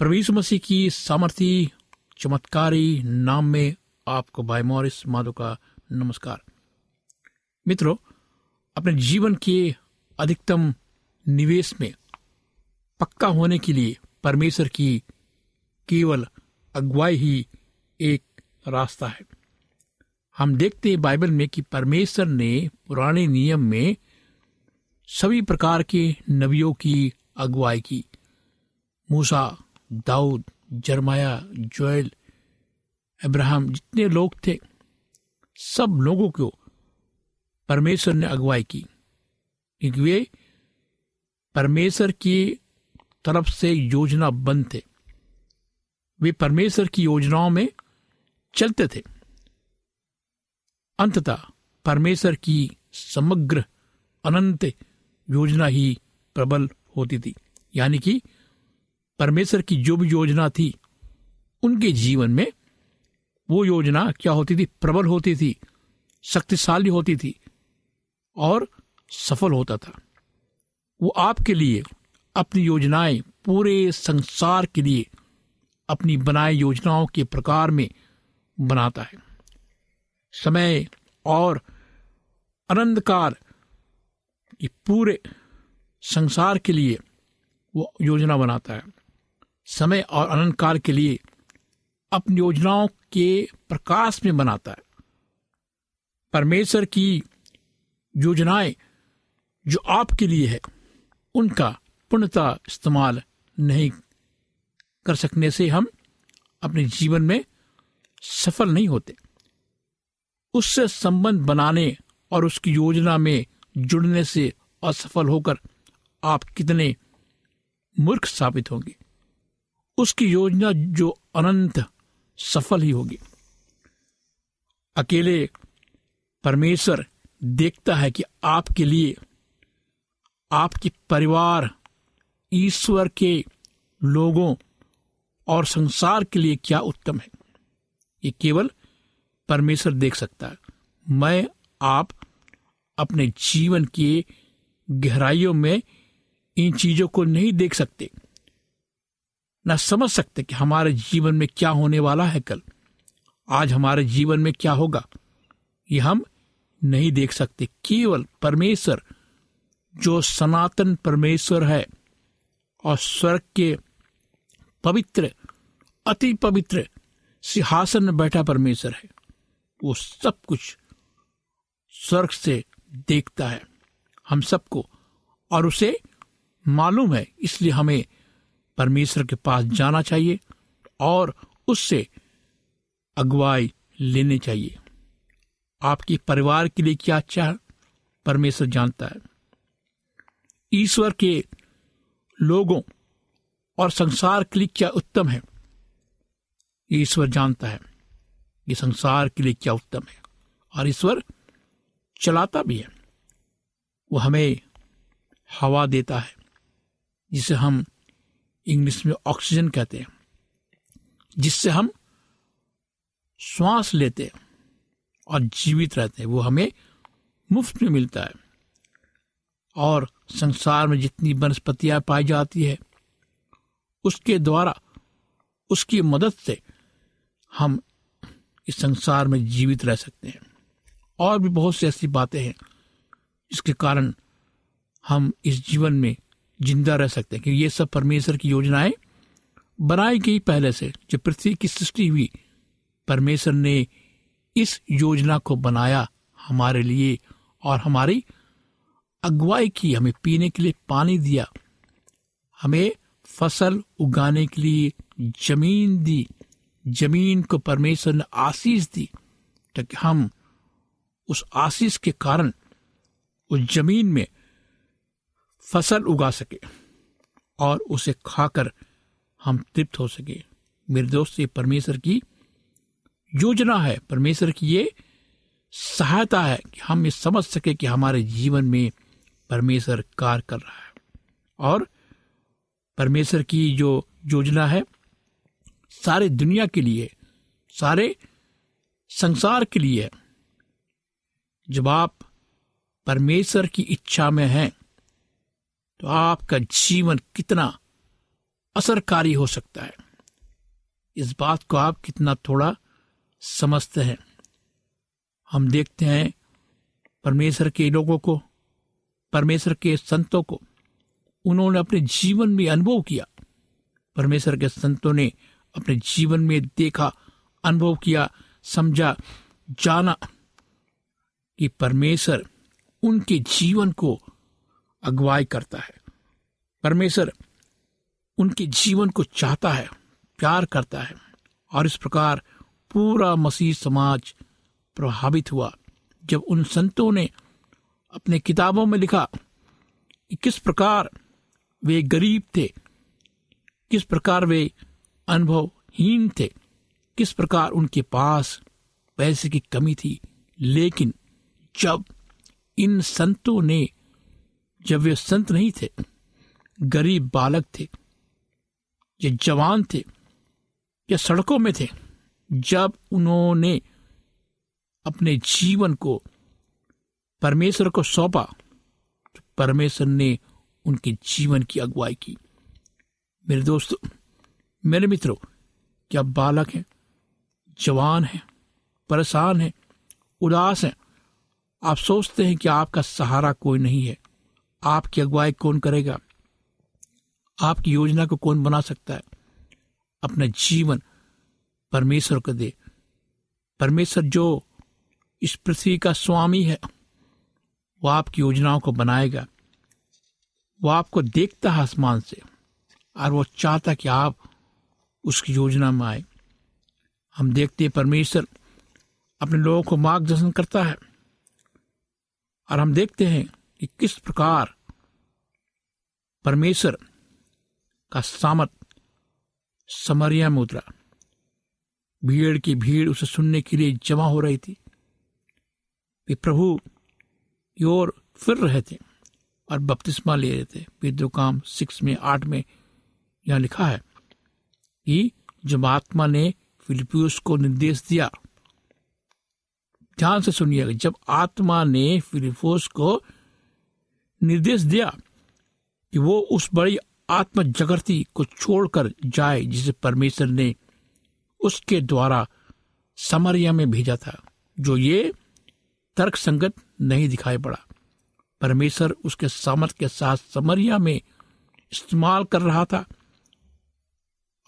प्रवीष मसीह की सामर्थी, चमत्कारी नाम में आपको भाई मॉरिस माधो का नमस्कार। मित्रों, अपने जीवन के अधिकतम निवेश में पक्का होने के लिए परमेश्वर की केवल अगुवाई ही एक रास्ता है। हम देखते हैं बाइबल में कि परमेश्वर ने पुराने नियम में सभी प्रकार के नबियों की अगुवाई की। मूसा दाऊद, जरमाया जोएल अब्राहम, जितने लोग थे, सब लोगों को परमेश्वर ने अगुवाई की। क्योंकि वे परमेश्वर की तरफ़ से योजना बंद थे। वे परमेश्वर की योजनाओं में चलते थे। अंततः परमेश्वर की समग्र, अनंत योजना ही प्रबल होती थी। यानी कि परमेश्वर की जो भी योजना थी, उनके जीवन में वो योजना क्या होती थी? प्रबल होती थी, शक्तिशाली होती थी और सफल होता था। वो आपके लिए अपनी योजनाएँ पूरे संसार के लिए अपनी बनाए योजनाओं के प्रकार में बनाता है। समय और अनंतकाल ये पूरे संसार के लिए वो योजना बनाता है। समय और अनंत काल के लिए अपनी योजनाओं के प्रकाश में बनाता है। परमेश्वर की योजनाएँ जो आपके लिए है, उनका पूर्णता इस्तेमाल नहीं कर सकने से हम अपने जीवन में सफल नहीं होते। उससे संबंध बनाने और उसकी योजना में जुड़ने से असफल होकर आप कितने मूर्ख साबित होंगे। उसकी योजना जो अनंत सफल ही होगी। अकेले परमेश्वर देखता है कि आपके लिए, आपके परिवार, ईश्वर के लोगों और संसार के लिए क्या उत्तम है? ये केवल परमेश्वर देख सकता है। मैं, आप अपने जीवन की गहराइयों में इन चीज़ों को नहीं देख सकते। न समझ सकते कि हमारे जीवन में क्या होने वाला है कल। आज हमारे जीवन में क्या होगा, ये हम नहीं देख सकते। केवल परमेश्वर, जो सनातन परमेश्वर है और स्वर्ग के पवित्र, अति पवित्र सिंहासन में बैठा परमेश्वर है, वो सब कुछ स्वर्ग से देखता है हम सबको और उसे मालूम है, इसलिए हमें परमेश्वर के पास जाना चाहिए और उससे अगुवाई लेने चाहिए। आपके परिवार के लिए क्या अच्छा है परमेश्वर जानता है। ईश्वर के लोगों और संसार के लिए क्या उत्तम है? ईश्वर जानता है कि संसार के लिए क्या उत्तम है और ईश्वर चलाता भी है। वो हमें हवा देता है जिसे हम इंग्लिश में ऑक्सीजन कहते हैं, जिससे हम श्वास लेते हैं और जीवित रहते हैं। वो हमें मुफ़्त में मिलता है। और संसार में जितनी वनस्पतियाँ पाई जाती है, उसके द्वारा उसकी मदद से हम इस संसार में जीवित रह सकते हैं। और भी बहुत सी ऐसी बातें हैं, जिसके कारण हम इस जीवन में ज़िंदा रह सकते हैं। क्योंकि ये सब परमेश्वर की योजनाएँ बनाई गई पहले से, जब पृथ्वी की सृष्टि हुई, परमेश्वर ने इस योजना को बनाया हमारे लिए और हमारी अगुवाई की, हमें पीने के लिए पानी दिया, हमें फ़सल उगाने के लिए ज़मीन दी, ज़मीन को परमेश्वर ने आशीष दी, ताकि हम उस आशीष के कारण, उस ज़मीन में फ़सल उगा सके और उसे खाकर हम तृप्त हो सके। मेरे दोस्त, ये परमेश्वर की योजना है। परमेश्वर की ये सहायता है कि हम ये समझ सके कि हमारे जीवन में परमेश्वर कार्य कर रहा है। और परमेश्वर की जो योजना है, सारे दुनिया के लिए, सारे संसार के लिए, जब आप परमेश्वर की इच्छा में हैं तो आपका जीवन कितना असरकारी हो सकता है। इस बात को आप कितना थोड़ा समझते हैं। हम देखते हैं परमेश्वर के लोगों को, परमेश्वर के संतों को। उन्होंने अपने जीवन में अनुभव किया। परमेश्वर के संतों ने अपने जीवन में देखा, अनुभव किया, समझा, जाना कि परमेश्वर उनके जीवन को अगुवाई करता है। परमेश्वर उनके जीवन को चाहता है, प्यार करता है और इस प्रकार पूरा मसीह समाज प्रभावित हुआ। जब उन संतों ने अपने किताबों में लिखा कि किस प्रकार वे गरीब थे, किस प्रकार वे अनुभवहीन थे, किस प्रकार उनके पास पैसे की कमी थी, लेकिन जब इन संतों ने जब वे संत नहीं थे, गरीब बालक थे, या जवान थे, या सड़कों में थे, जब उन्होंने अपने जीवन को परमेश्वर को सौंपा तो परमेश्वर ने उनके जीवन की अगुवाई की। मेरे दोस्तों, मेरे मित्रों, क्या बालक हैं, जवान हैं, परेशान हैं, उदास हैं? आप सोचते हैं कि आपका सहारा कोई नहीं है। आपकी अगुवाई कौन करेगा? आपकी योजना को कौन बना सकता है? अपना जीवन परमेश्वर को दे। परमेश्वर जो इस पृथ्वी का स्वामी है, वो आपकी योजनाओं को बनाएगा। वो आपको देखता है आसमान से, और वो चाहता कि आप उसकी योजना में आए। हम देखते हैं परमेश्वर अपने लोगों को मार्गदर्शन करता है, और हम देखते हैं कि किस प्रकार परमेश्वर का सामत समरिया में उतरा भीड़ की भीड़ उसे सुनने के लिए जमा हो रही थी। वे प्रभु की ओर फिर रहे थे और बपतिस्मा ले रहे थे। वे काम सिक्स में, आठ में यहाँ लिखा है कि जब आत्मा ने फिलिपियस को निर्देश दिया, ध्यान से सुनिएगा, जब आत्मा ने फिलिपोस को निर्देश दिया कि वो उस बड़ी आत्म जगरती को छोड़कर जाए जिसे परमेश्वर ने उसके द्वारा समरिया में भेजा था, जो ये तर्क संगत नहीं दिखाई पड़ा। परमेश्वर उसके सामर्थ के साथ समरिया में इस्तेमाल कर रहा था।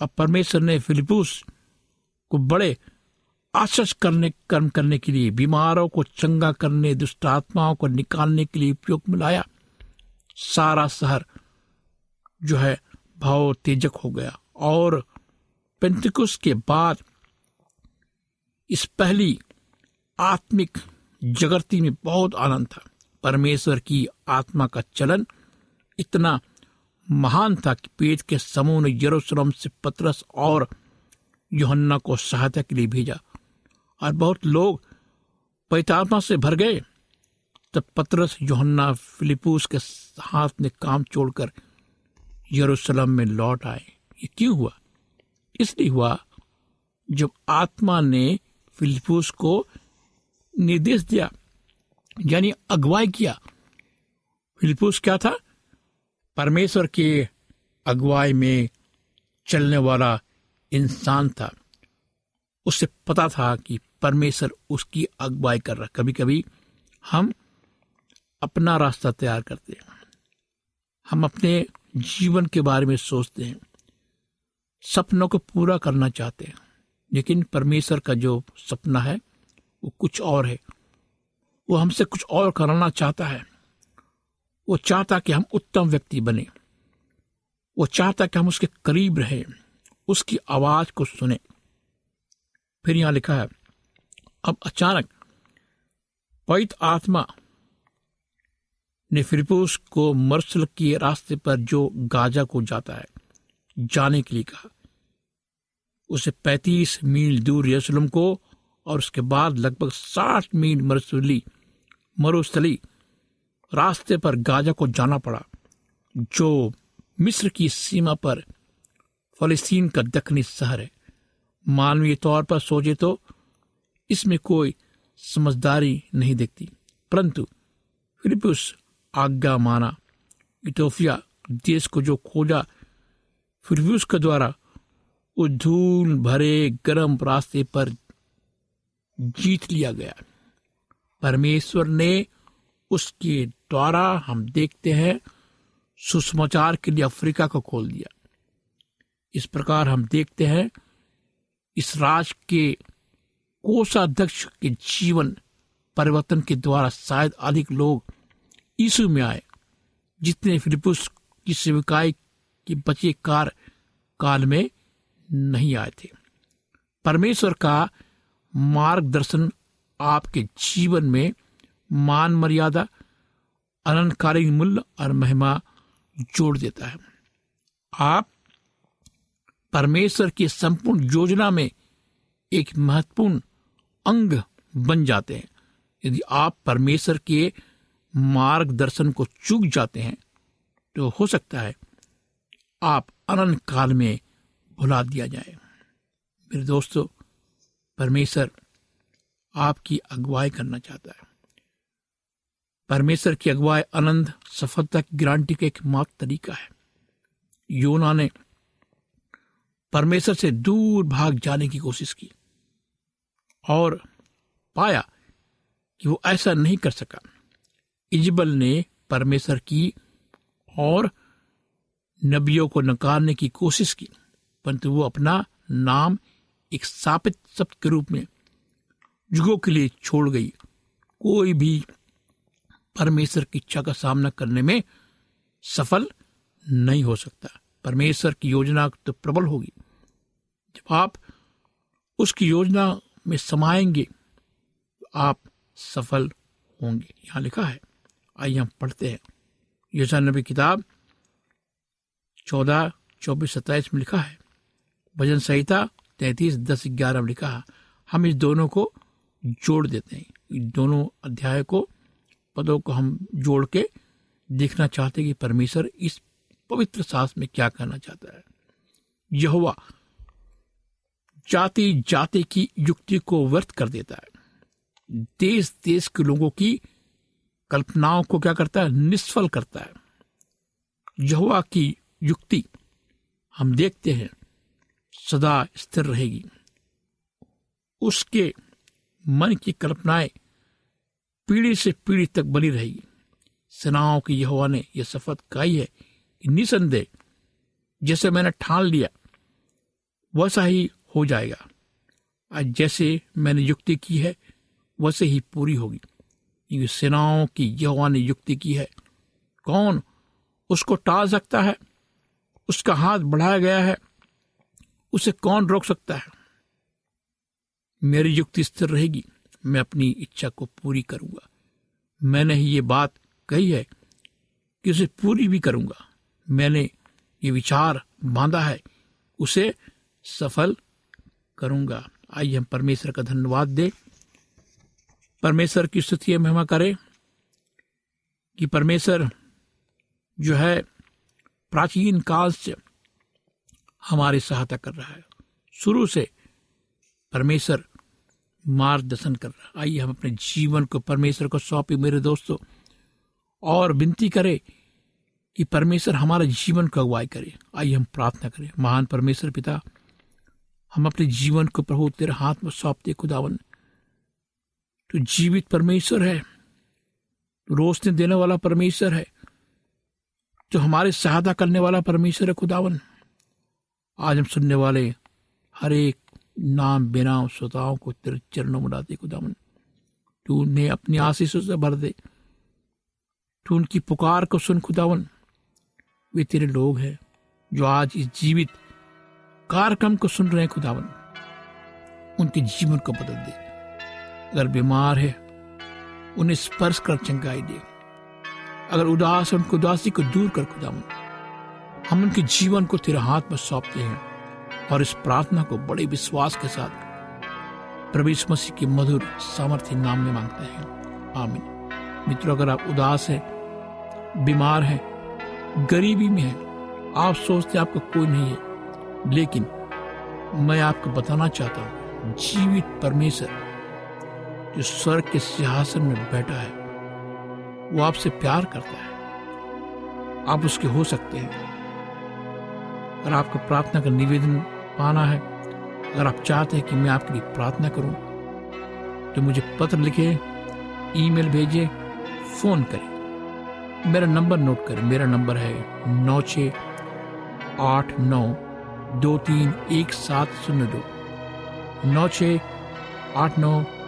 और परमेश्वर ने फिलिपूस को बड़े आश्चर्य करने, कर्म करने के लिए, बीमारों को चंगा करने, दुष्ट आत्माओं को निकालने के लिए उपयोग में लाया। सारा शहर जो है भाव तेजक हो गया। और पेंतिकुस के बाद इस पहली आत्मिक जगरती में बहुत आनंद था। परमेश्वर की आत्मा का चलन इतना महान था कि पेट के समूह ने यरूशलेम से पतरस और योहन्ना को सहायता के लिए भेजा। और बहुत लोग पैतात्मा से भर गए। तब पतरस, योहन्ना फिलिपूस के हाथ ने काम छोड़कर यरूशलेम में लौट आए। ये क्यों हुआ? इसलिए हुआ, जब आत्मा ने फिलिपूस को निर्देश दिया, यानी अगुवाई किया फिलिपूस क्या था? परमेश्वर के अगुवाई में चलने वाला इंसान था। उसे पता था कि परमेश्वर उसकी अगुवाई कर रहा कभी कभी हम अपना रास्ता तैयार करते हैं। हम अपने जीवन के बारे में सोचते हैं। सपनों को पूरा करना चाहते हैं, लेकिन परमेश्वर का जो सपना है, वो कुछ और है। वो हमसे कुछ और कराना चाहता है। वो चाहता कि हम उत्तम व्यक्ति बने। वो चाहता कि हम उसके करीब रहें, उसकी आवाज़ को सुने। फिर यहाँ लिखा है, अब अचानक पवित आत्मा ने फिलिपुस को मर्सल के रास्ते पर जो गाजा को जाता है, जाने के लिए कहा। उसे 35 मील दूर यरूशलेम को और उसके बाद लगभग 60 मील मरुस्थली मरुस्थली रास्ते पर गाजा को जाना पड़ा, जो मिस्र की सीमा पर फलस्तीन का दक्षिणी शहर है। मानवीय तौर पर सोचे तो इसमें कोई समझदारी नहीं दिखती, परंतु फिलिपस आज्ञा माना इथोपिया देश को जो खोजा, फिर भी उसके द्वारा उस धूल भरे गर्म रास्ते पर जीत लिया गया। परमेश्वर ने उसके द्वारा हम देखते हैं, सुसमाचार के लिए अफ्रीका को खोल दिया। इस प्रकार हम देखते हैं, इस राज के कोषाध्यक्ष के जीवन, परिवर्तन के द्वारा शायद अधिक लोग यीशु में आए, जितने फिलिपुस की सेविकाई के बचे कार, काल में नहीं आए थे। परमेश्वर का मार्गदर्शन आपके जीवन में मान मर्यादा अनंतकालिक मूल्य और महिमा जोड़ देता है। आप परमेश्वर की संपूर्ण योजना में एक महत्वपूर्ण अंग बन जाते हैं। यदि आप परमेश्वर के मार्गदर्शन को चूक जाते हैं तो हो सकता है आप अनंत काल में भुला दिया जाए। मेरे दोस्तों, परमेश्वर आपकी अगुवाई करना चाहता है। परमेश्वर की अगुवाई अनंत सफलता की गारंटी का एकमात्र तरीका है। योना ने परमेश्वर से दूर भाग जाने की कोशिश की और पाया कि वो ऐसा नहीं कर सका। इजबल ने परमेश्वर की और नबियों को नकारने की कोशिश की, परंतु वो अपना नाम एक स्थापित शब्द के रूप में युगों के लिए छोड़ गई। कोई भी परमेश्वर की इच्छा का सामना करने में सफल नहीं हो सकता। परमेश्वर की योजना तो प्रबल होगी। जब आप उसकी योजना में समाएँगे तो आप सफल होंगे। यहाँ लिखा है आइए हम पढ़ते हैं। योजना नबी किताब चौदह, चौबीस, सत्ताईस में लिखा है। भजन संहिता तैतीस, दस, ग्यारह में लिखा है। हम इस दोनों को जोड़ देते हैं। इन दोनों अध्याय को, पदों को हम जोड़ के देखना चाहते हैं कि परमेश्वर इस पवित्र सास में क्या कहना चाहता है। यह जाति जाति की युक्ति को व्यर्थ कर देता है। देश देश के लोगों की कल्पनाओं को क्या करता है? निष्फल करता है। यहुआ की युक्ति हम देखते हैं, सदा स्थिर रहेगी। उसके मन की कल्पनाएँ पीढ़ी से पीढ़ी तक बनी रहेगी। सेनाओं की यहोवा ने यह शपथ कही है कि निसंदेह, जैसे मैंने ठान लिया, वैसा ही हो जाएगा। आज जैसे मैंने युक्ति की है, वैसे ही पूरी होगी। सेनाओं की यहोवा ने युक्ति की है। कौन उसको टाल सकता है? उसका हाथ बढ़ाया गया है। उसे कौन रोक सकता है? मेरी युक्ति स्थिर रहेगी। मैं अपनी इच्छा को पूरी करूँगा। मैंने ही ये बात कही है कि उसे पूरी भी करूँगा। मैंने ये विचार बांधा है। उसे सफल करूँगा। आइए हम परमेश्वर का धन्यवाद दे। परमेश्वर की स्तुति महिमा करें कि परमेश्वर जो है, प्राचीन काल से हमारी सहायता कर रहा है। शुरू से परमेश्वर मार्गदर्शन कर रहा है। आइए हम अपने जीवन को परमेश्वर को सौंपे। मेरे दोस्तों, और विनती करें कि परमेश्वर हमारे जीवन को अगुवाई करे। आइए हम प्रार्थना करें। महान परमेश्वर पिता, हम अपने जीवन को प्रभु, तेरे हाथ में सौंपते खुदावन। तो जीवित परमेश्वर है। रोशनी देने वाला परमेश्वर है। जो हमारे सहायता करने वाला परमेश्वर है खुदावन। आज हम सुनने वाले हर एक नाम बेनाम श्रोताओं को तेरे चरणों में डालते खुदावन। तू उन्हें अपनी आशीषों से भर दे। तू उनकी पुकार को सुन खुदावन। वे तेरे लोग हैं जो आज इस जीवित कार्यक्रम को सुन रहे हैं खुदावन। उनके जीवन को बदल दे। अगर बीमार है, उन्हें स्पर्श कर चंगाई दे। अगर उदास है, उनको उदासी को दूर कर खुदावन हम उनके जीवन को तेरे हाथ में सौंपते हैं और इस प्रार्थना को बड़े विश्वास के साथ प्रवेश मसीह के मधुर सामर्थ्य नाम में मांगते हैं। आमीन। मित्रों, अगर आप उदास हैं, बीमार हैं, गरीबी में हैं, आप सोचते आपको कोई नहीं है, लेकिन मैं आपको बताना चाहता हूँ, जीवित परमेश्वर जो स्वर्ग के सिंहासन में बैठा है, वो आपसे प्यार करता है। आप उसके हो सकते हैं। अगर आपको प्रार्थना का निवेदन पाना है, अगर आप चाहते हैं कि मैं आपके लिए प्रार्थना करूँ तो मुझे पत्र लिखे, ईमेल भेजिए फ़ोन करें। मेरा नंबर नोट करें। मेरा नंबर है नौ छ आठ नौ दो तीन एक सात शून्य दो। नौ छ आठ नौ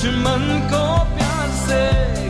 दुश्मन को प्यार से